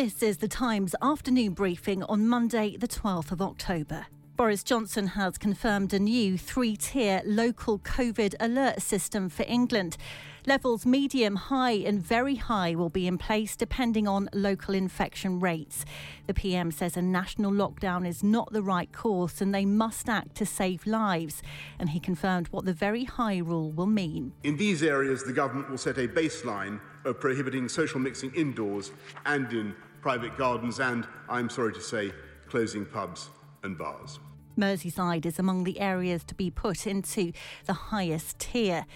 This is the Times afternoon briefing on Monday, the 12th of October. Boris Johnson has confirmed a new three tier local COVID alert system for England. Levels medium, high, and very high will be in place depending on local infection rates. The PM says a national lockdown is not the right course and they must act to save lives. And he confirmed what the very high rule will mean. In these areas, the government will set a baseline of prohibiting social mixing indoors and in private gardens, and, I'm sorry to say, closing pubs and bars. Merseyside is among the areas to be put into the highest tier.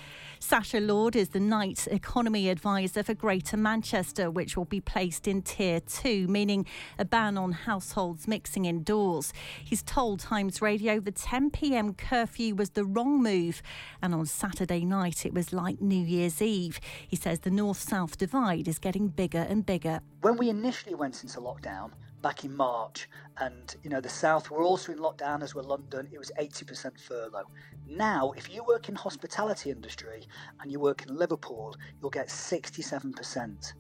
Sacha Lord is the night economy advisor for Greater Manchester, which will be placed in Tier 2, meaning a ban on households mixing indoors. He's told Times Radio the 10 pm curfew was the wrong move, and on Saturday night it was like New Year's Eve. He says the north south divide is getting bigger and bigger. When we initially went into lockdown, back in March, and you know the South were also in lockdown as were London. It was 80% furlough. Now, if you work in hospitality industry and you work in Liverpool, you'll get 67%.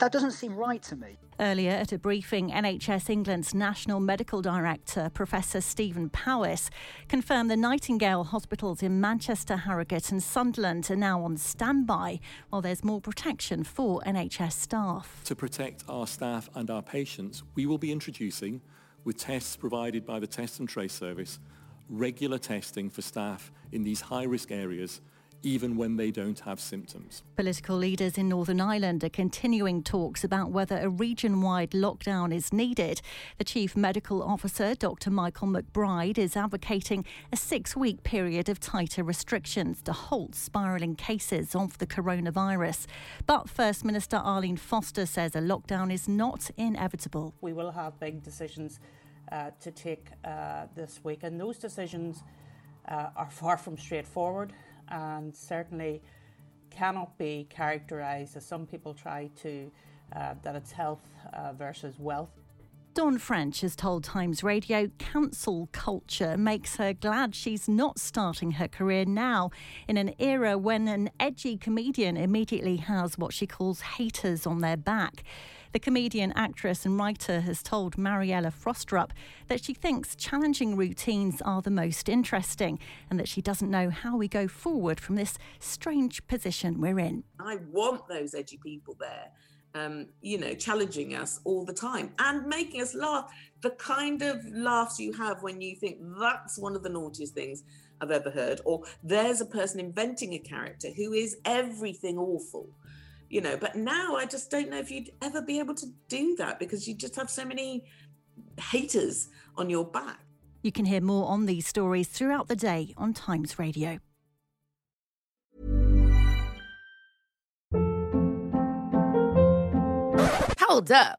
That doesn't seem right to me. Earlier at a briefing, NHS England's National Medical Director, Professor Stephen Powis, confirmed the Nightingale hospitals in Manchester, Harrogate, and Sunderland are now on standby while there's more protection for NHS staff. To protect our staff and our patients, we will be introducing, with tests provided by the Test and Trace Service, regular testing for staff in these high risk areas even when they don't have symptoms. Political leaders in Northern Ireland are continuing talks about whether a region wide lockdown is needed. The Chief Medical Officer, Dr. Michael McBride, is advocating a six week period of tighter restrictions to halt spiralling cases of the coronavirus. But First Minister Arlene Foster says a lockdown is not inevitable. We will have big decisions uh, to take uh, this week, and those decisions uh, are far from straightforward and certainly cannot be characterised as some people try to, uh, that it's health uh, versus wealth. Dawn French has told Times Radio cancel culture makes her glad she's not starting her career now in an era when an edgy comedian immediately has what she calls haters on their back. The comedian, actress, and writer has told Mariella Frostrup that she thinks challenging routines are the most interesting and that she doesn't know how we go forward from this strange position we're in. I want those edgy people there. Um, you know, challenging us all the time and making us laugh. The kind of laughs you have when you think that's one of the naughtiest things I've ever heard, or there's a person inventing a character who is everything awful you know but now i just don't know if you'd ever be able to do that because you just have so many haters on your back. You can hear more on these stories throughout the day on times radio. Hold up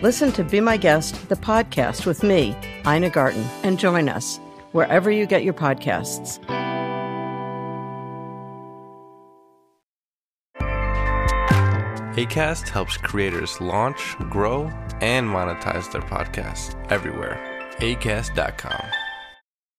Listen to Be My Guest, the podcast with me, Ina Garten, and join us wherever you get your podcasts. ACAST helps creators launch, grow, and monetize their podcasts everywhere ACAST.com.